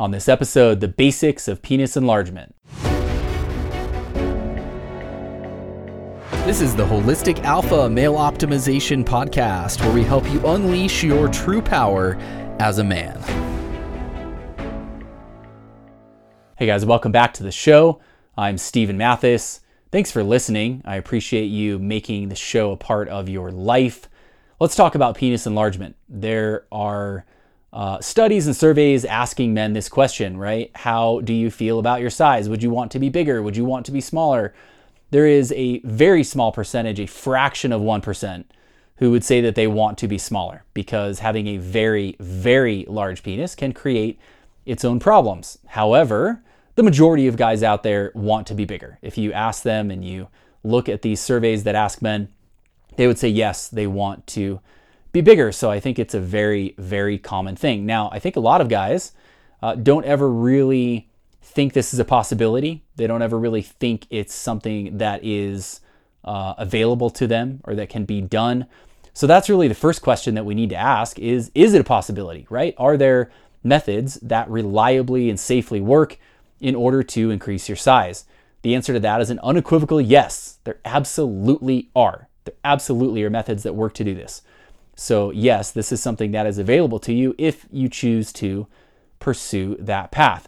On this episode, the basics of penis enlargement. This is the Holistic Alpha Male Optimization Podcast, where we help you unleash your true power as a man. Hey guys, welcome back to the show. I'm Steven Mathis. Thanks for listening. I appreciate you making the show a part of your life. Let's talk about penis enlargement. There are uh, studies and surveys asking men this question, right? How do you feel about your size? Would you want to be bigger? Would you want to be smaller? There is a very small percentage, a fraction of 1%, who would say that they want to be smaller because having a very, very large penis can create its own problems. However, the majority of guys out there want to be bigger. If you ask them and you look at these surveys that ask men, they would say yes, they want to be bigger. So I think it's a very, very common thing. Now, I think a lot of guys uh, don't ever really think this is a possibility. They don't ever really think it's something that is uh, available to them or that can be done. So that's really the first question that we need to ask is is it a possibility, right? Are there methods that reliably and safely work in order to increase your size? The answer to that is an unequivocal yes. There absolutely are. There absolutely are methods that work to do this. So, yes, this is something that is available to you if you choose to pursue that path.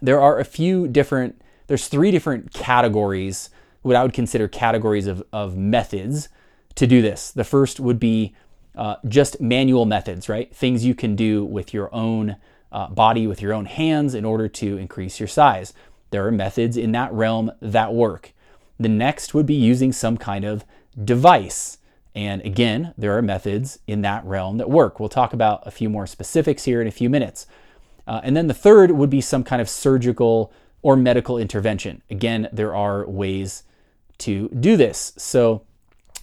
There are a few different, there's three different categories, what I would consider categories of, of methods to do this. The first would be uh, just manual methods, right? Things you can do with your own uh, body, with your own hands in order to increase your size. There are methods in that realm that work. The next would be using some kind of device. And again, there are methods in that realm that work. We'll talk about a few more specifics here in a few minutes. Uh, and then the third would be some kind of surgical or medical intervention. Again, there are ways to do this. So,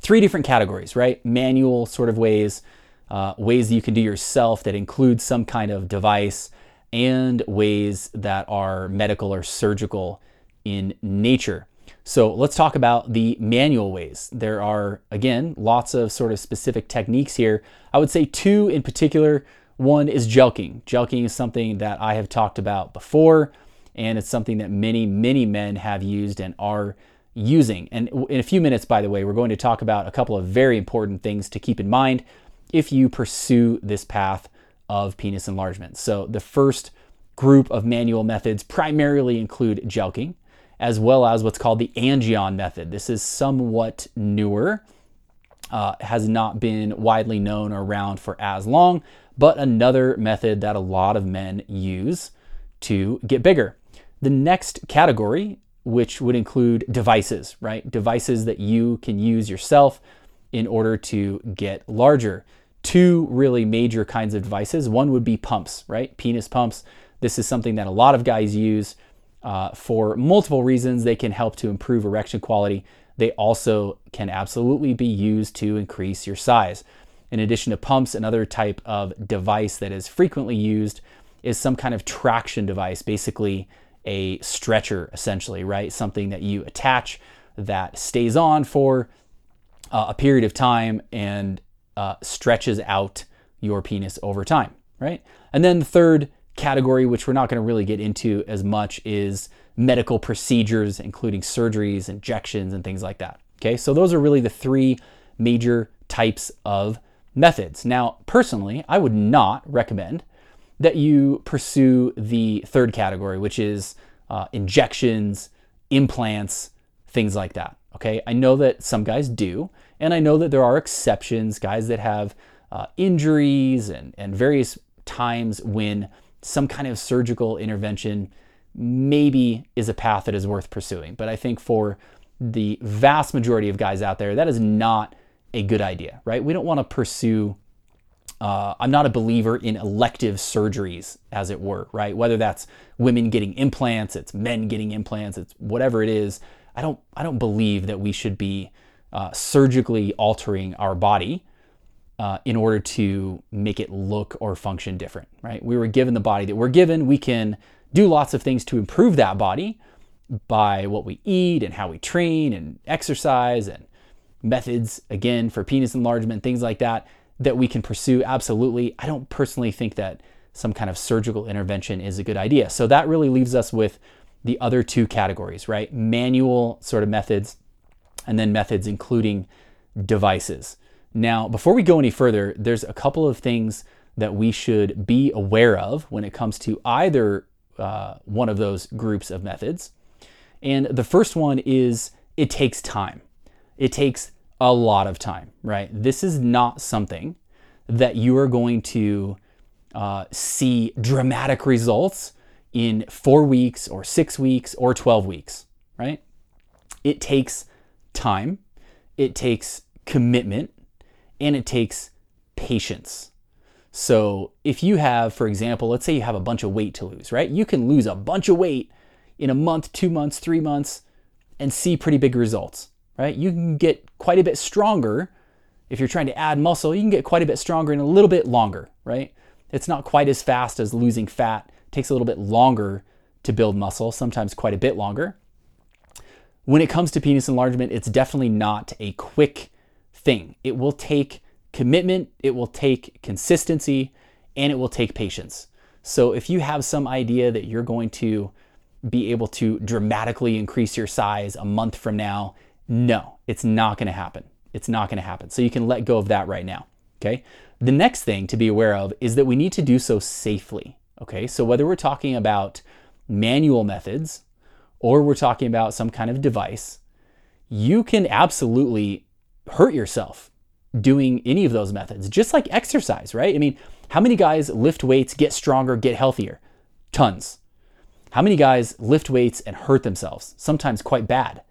three different categories, right? Manual sort of ways, uh, ways that you can do yourself that include some kind of device, and ways that are medical or surgical in nature. So let's talk about the manual ways. There are, again, lots of sort of specific techniques here. I would say two in particular. One is jelqing. Jelqing is something that I have talked about before, and it's something that many, many men have used and are using. And in a few minutes, by the way, we're going to talk about a couple of very important things to keep in mind if you pursue this path of penis enlargement. So the first group of manual methods primarily include jelqing as well as what's called the Angion method. This is somewhat newer, uh, has not been widely known around for as long, but another method that a lot of men use to get bigger. The next category, which would include devices, right? Devices that you can use yourself in order to get larger. Two really major kinds of devices. One would be pumps, right? Penis pumps. This is something that a lot of guys use uh, for multiple reasons. They can help to improve erection quality. They also can absolutely be used to increase your size. In addition to pumps, another type of device that is frequently used is some kind of traction device, basically a stretcher, essentially, right? Something that you attach that stays on for uh, a period of time and uh, stretches out your penis over time, right? And then the third category, which we're not going to really get into as much, is medical procedures, including surgeries, injections, and things like that. Okay, so those are really the three major types of methods. Now, personally, I would not recommend that you pursue the third category, which is uh, injections, implants, things like that. Okay, I know that some guys do, and I know that there are exceptions, guys that have uh, injuries and, and various times when some kind of surgical intervention maybe is a path that is worth pursuing. But I think for the vast majority of guys out there, that is not a good idea, right? We don't want to pursue. Uh, I'm not a believer in elective surgeries, as it were, right? Whether that's women getting implants, it's men getting implants, it's whatever it is. I don't. I don't believe that we should be uh, surgically altering our body uh, in order to make it look or function different, right? We were given the body that we're given. We can do lots of things to improve that body by what we eat and how we train and exercise and methods, again, for penis enlargement, things like that, that we can pursue. Absolutely. I don't personally think that some kind of surgical intervention is a good idea. So that really leaves us with the other two categories, right? Manual sort of methods and then methods including devices. Now, before we go any further, there's a couple of things that we should be aware of when it comes to either uh, one of those groups of methods. And the first one is it takes time. It takes a lot of time, right? This is not something that you are going to uh, see dramatic results in four weeks or six weeks or 12 weeks, right? It takes time, it takes commitment, and it takes patience. So, if you have, for example, let's say you have a bunch of weight to lose, right? You can lose a bunch of weight in a month, two months, three months, and see pretty big results, right? You can get quite a bit stronger if you're trying to add muscle, you can get quite a bit stronger in a little bit longer, right? It's not quite as fast as losing fat. It takes a little bit longer to build muscle, sometimes quite a bit longer. When it comes to penis enlargement, it's definitely not a quick thing. It will take commitment, it will take consistency, and it will take patience. So if you have some idea that you're going to be able to dramatically increase your size a month from now, no, it's not going to happen. It's not going to happen. So you can let go of that right now. Okay. The next thing to be aware of is that we need to do so safely. Okay, so whether we're talking about manual methods or we're talking about some kind of device, you can absolutely hurt yourself doing any of those methods, just like exercise, right? I mean, how many guys lift weights, get stronger, get healthier? Tons. How many guys lift weights and hurt themselves? Sometimes quite bad.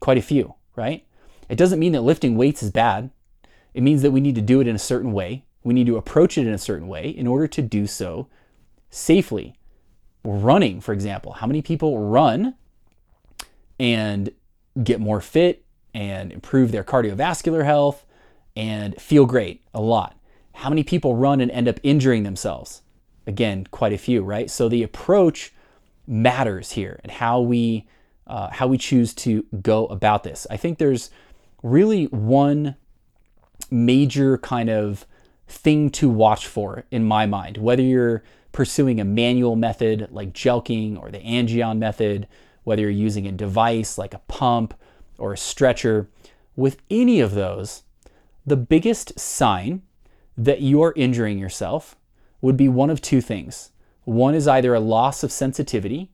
Quite a few, right? It doesn't mean that lifting weights is bad. It means that we need to do it in a certain way. We need to approach it in a certain way in order to do so safely. Running, for example, how many people run and get more fit and improve their cardiovascular health and feel great? A lot. How many people run and end up injuring themselves? Again, quite a few, right? So the approach matters here and how we uh, how we choose to go about this. I think there's really one major kind of thing to watch for in my mind, whether you're pursuing a manual method like jelqing or the Angion method, whether you're using a device like a pump or a stretcher, with any of those, the biggest sign that you're injuring yourself would be one of two things. One is either a loss of sensitivity,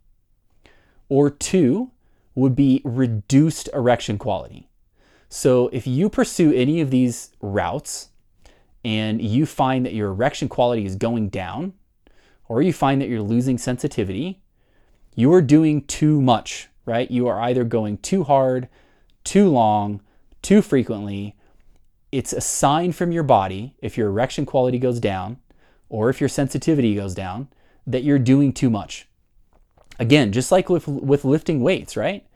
or two would be reduced erection quality. So if you pursue any of these routes and you find that your erection quality is going down, or you find that you're losing sensitivity, you are doing too much, right? You are either going too hard, too long, too frequently. It's a sign from your body if your erection quality goes down or if your sensitivity goes down that you're doing too much. Again, just like with, with lifting weights, right?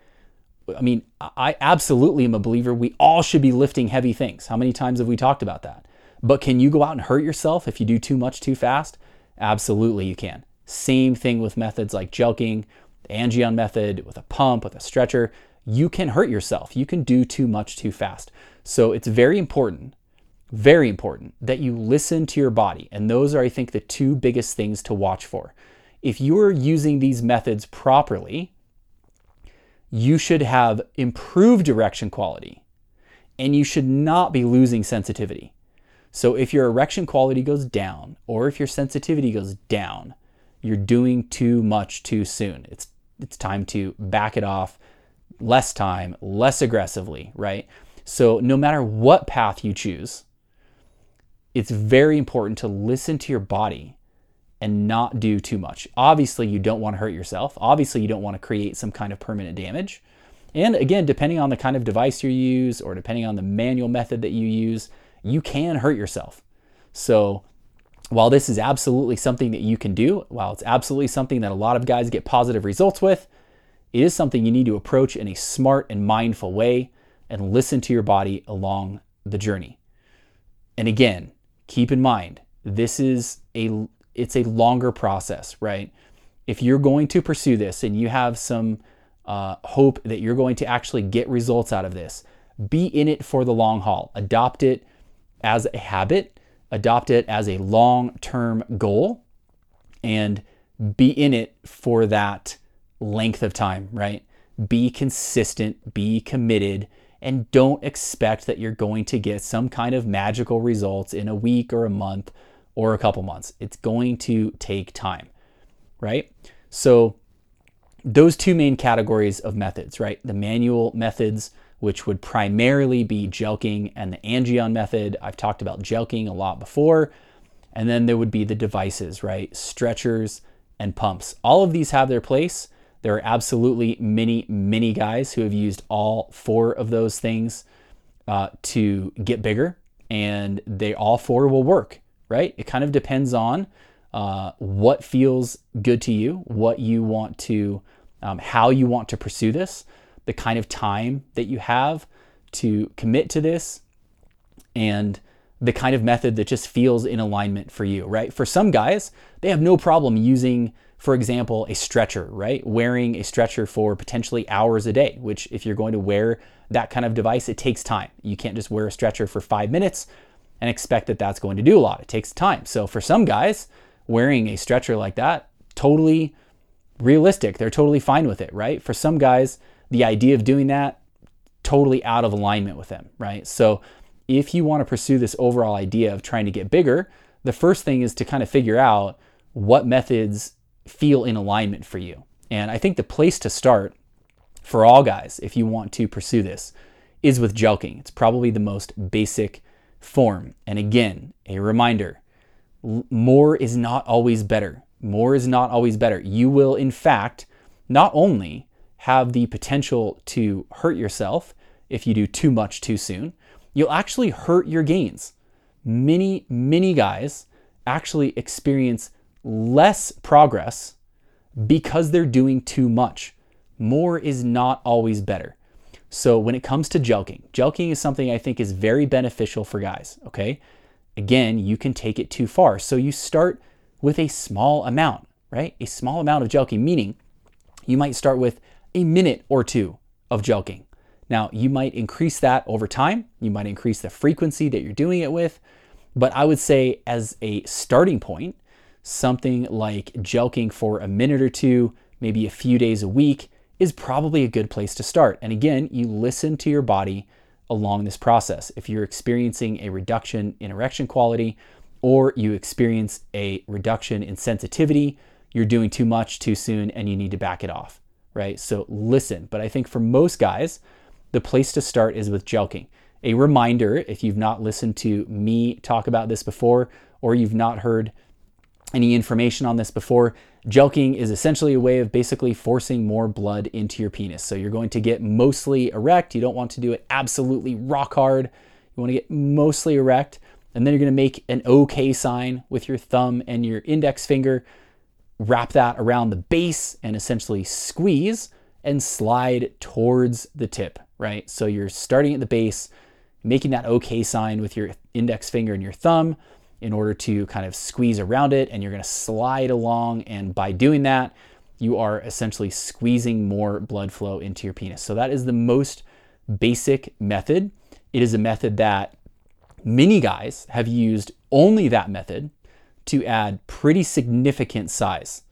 I mean, I absolutely am a believer we all should be lifting heavy things. How many times have we talked about that? But can you go out and hurt yourself if you do too much too fast? Absolutely, you can. Same thing with methods like Jelqing, the Angion method, with a pump, with a stretcher. You can hurt yourself. You can do too much too fast. So it's very important, very important that you listen to your body. And those are, I think, the two biggest things to watch for. If you're using these methods properly, you should have improved erection quality and you should not be losing sensitivity. So if your erection quality goes down or if your sensitivity goes down, you're doing too much too soon. It's it's time to back it off less time, less aggressively, right? So no matter what path you choose, it's very important to listen to your body and not do too much. Obviously, you don't want to hurt yourself. Obviously, you don't want to create some kind of permanent damage. And again, depending on the kind of device you use or depending on the manual method that you use, you can hurt yourself. So, while this is absolutely something that you can do, while it's absolutely something that a lot of guys get positive results with, it is something you need to approach in a smart and mindful way and listen to your body along the journey. And again, keep in mind, this is a it's a longer process, right? If you're going to pursue this and you have some uh, hope that you're going to actually get results out of this, be in it for the long haul. Adopt it as a habit, adopt it as a long term goal, and be in it for that length of time, right? Be consistent, be committed, and don't expect that you're going to get some kind of magical results in a week or a month or a couple months. It's going to take time, right? So, those two main categories of methods, right? The manual methods, which would primarily be jelqing, and the Angion method. I've talked about jelqing a lot before. And then there would be the devices, right? Stretchers and pumps. All of these have their place. There are absolutely many, many guys who have used all four of those things uh, to get bigger, and they all four will work, right? It kind of depends on uh, what feels good to you, what you want to um, how you want to pursue this, the kind of time that you have to commit to this, and the kind of method that just feels in alignment for you, right? For some guys, they have no problem using, for example, a stretcher, right? Wearing a stretcher for potentially hours a day, which if you're going to wear that kind of device, it takes time. You can't just wear a stretcher for five minutes and expect that that's going to do a lot. It takes time. So for some guys, wearing a stretcher like that, totally realistic. They're totally fine with it, right? For some guys, the idea of doing that totally out of alignment with them, right? So if you want to pursue this overall idea of trying to get bigger, the first thing is to kind of figure out what methods feel in alignment for you. And I think the place to start for all guys, if you want to pursue this, is with jelqing. It's probably the most basic form. And again, a reminder more is not always better. More is not always better. You will, in fact, not only have the potential to hurt yourself if you do too much too soon, you'll actually hurt your gains. Many, many guys actually experience less progress because they're doing too much. More is not always better. So when it comes to jelqing, jelqing is something I think is very beneficial for guys, okay? Again, you can take it too far. So you start with a small amount, right? A small amount of jelqing, meaning you might start with a minute or two of jelqing. Now, you might increase that over time. You might increase the frequency that you're doing it with. But I would say, as a starting point, something like jelqing for a minute or two, maybe a few days a week, is probably a good place to start. And again, you listen to your body along this process. If you're experiencing a reduction in erection quality, or you experience a reduction in sensitivity, you're doing too much too soon and you need to back it off, right? So listen. But I think for most guys, the place to start is with jelqing. A reminder if you've not listened to me talk about this before, or you've not heard any information on this before, Jelqing is essentially a way of basically forcing more blood into your penis. So you're going to get mostly erect. You don't want to do it absolutely rock hard. You want to get mostly erect. And then you're going to make an OK sign with your thumb and your index finger. Wrap that around the base and essentially squeeze and slide towards the tip, right? So you're starting at the base, making that OK sign with your index finger and your thumb in order to kind of squeeze around it. And you're going to slide along. And by doing that, you are essentially squeezing more blood flow into your penis. So that is the most basic method. It is a method that Many guys have used only that method to add pretty significant size.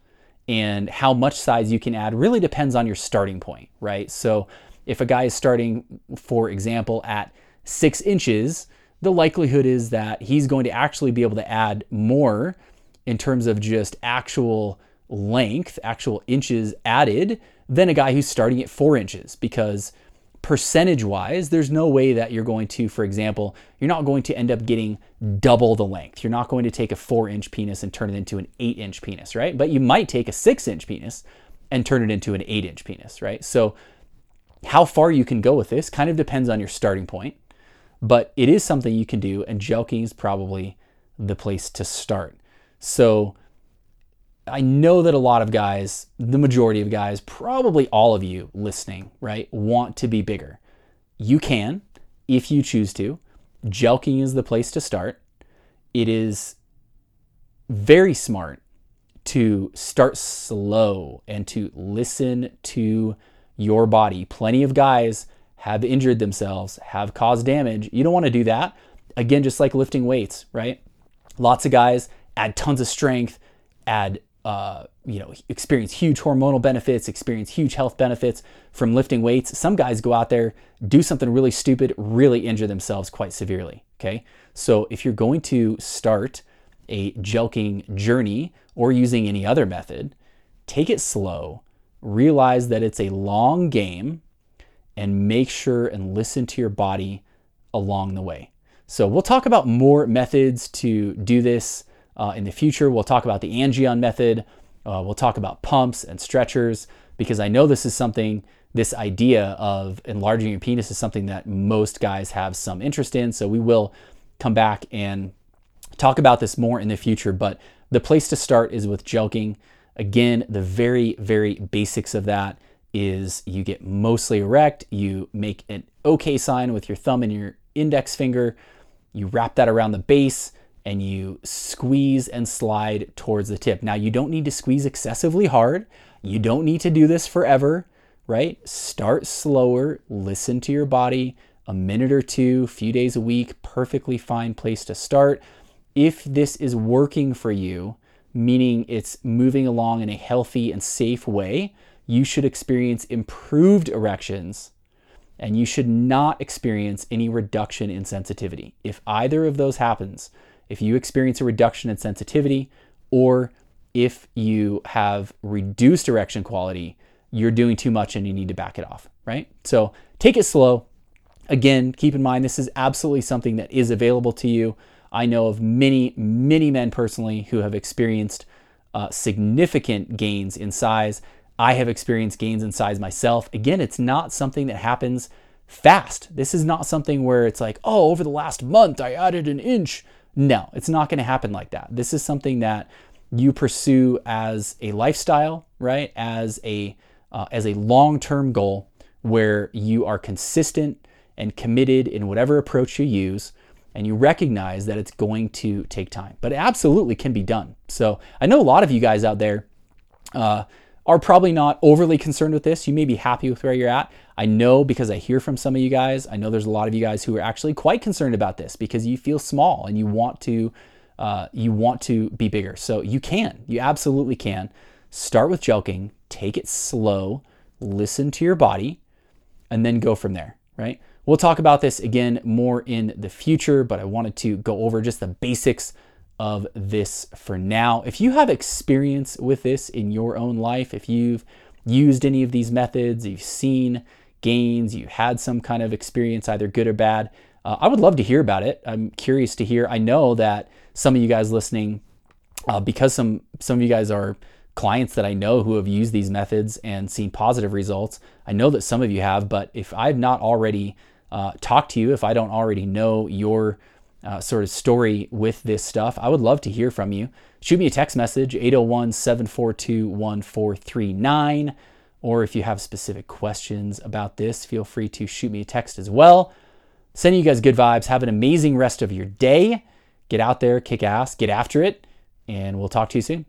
And how much size you can add really depends on your starting point, right? So if a guy is starting, for example, at six inches, the likelihood is that he's going to actually be able to add more in terms of just actual length, actual inches added, than a guy who's starting at four inches because percentage wise, there's no way that you're going to, for example, you're not going to end up getting double the length. You're not going to take a four inch penis and turn it into an eight inch penis, right? But you might take a six inch penis and turn it into an eight inch penis, right? So, how far you can go with this kind of depends on your starting point, but it is something you can do, and jelqing is probably the place to start. So, I know that a lot of guys, the majority of guys, probably all of you listening, right, want to be bigger. You can if you choose to. Jelqing is the place to start. It is very smart to start slow and to listen to your body. Plenty of guys have injured themselves, have caused damage. You don't want to do that. Again, just like lifting weights, right? Lots of guys add tons of strength, add uh, you know, experience huge hormonal benefits, experience huge health benefits from lifting weights. Some guys go out there, do something really stupid, really injure themselves quite severely. Okay. So if you're going to start a jelqing journey or using any other method, take it slow, realize that it's a long game, and make sure and listen to your body along the way. So we'll talk about more methods to do this uh, in the future. We'll talk about the Angion method. Uh, we'll talk about pumps and stretchers because I know this is something, this idea of enlarging your penis is something that most guys have some interest in. So we will come back and talk about this more in the future. But the place to start is with jelqing. Again, the very, very basics of that is you get mostly erect, you make an okay sign with your thumb and your index finger, you wrap that around the base, and you squeeze and slide towards the tip. Now, you don't need to squeeze excessively hard. You don't need to do this forever, right? Start slower, listen to your body. A minute or two, few days a week, perfectly fine place to start. If this is working for you, meaning it's moving along in a healthy and safe way, you should experience improved erections and you should not experience any reduction in sensitivity. If either of those happens, if you experience a reduction in sensitivity or if you have reduced erection quality, you're doing too much and you need to back it off, right? So take it slow. Again, keep in mind this is absolutely something that is available to you. I know of many, many men personally who have experienced uh, significant gains in size. I have experienced gains in size myself. Again, it's not something that happens fast. This is not something where it's like, oh, over the last month I added an inch. No, it's not going to happen like that. This is something that you pursue as a lifestyle, right? As a uh, as a long-term goal where you are consistent and committed in whatever approach you use and you recognize that it's going to take time but it absolutely can be done so i know a lot of you guys out there uh, are probably not overly concerned with this you may be happy with where you're at I know because I hear from some of you guys, I know there's a lot of you guys who are actually quite concerned about this because you feel small and you want to uh, you want to be bigger. So you can, you absolutely can. Start with jelqing, take it slow, listen to your body, and then go from there, right? We'll talk about this again more in the future, but I wanted to go over just the basics of this for now. If you have experience with this in your own life, if you've used any of these methods, you've seen gains, you had some kind of experience, either good or bad, uh, I would love to hear about it. I'm curious to hear. I know that some of you guys listening, uh, because some some of you guys are clients that I know who have used these methods and seen positive results. I know that some of you have, but if I've not already uh, talked to you, if I don't already know your uh, sort of story with this stuff, I would love to hear from you. Shoot me a text message, 801 742 1439. Or if you have specific questions about this, feel free to shoot me a text as well. Sending you guys good vibes. Have an amazing rest of your day. Get out there, kick ass, get after it, and we'll talk to you soon.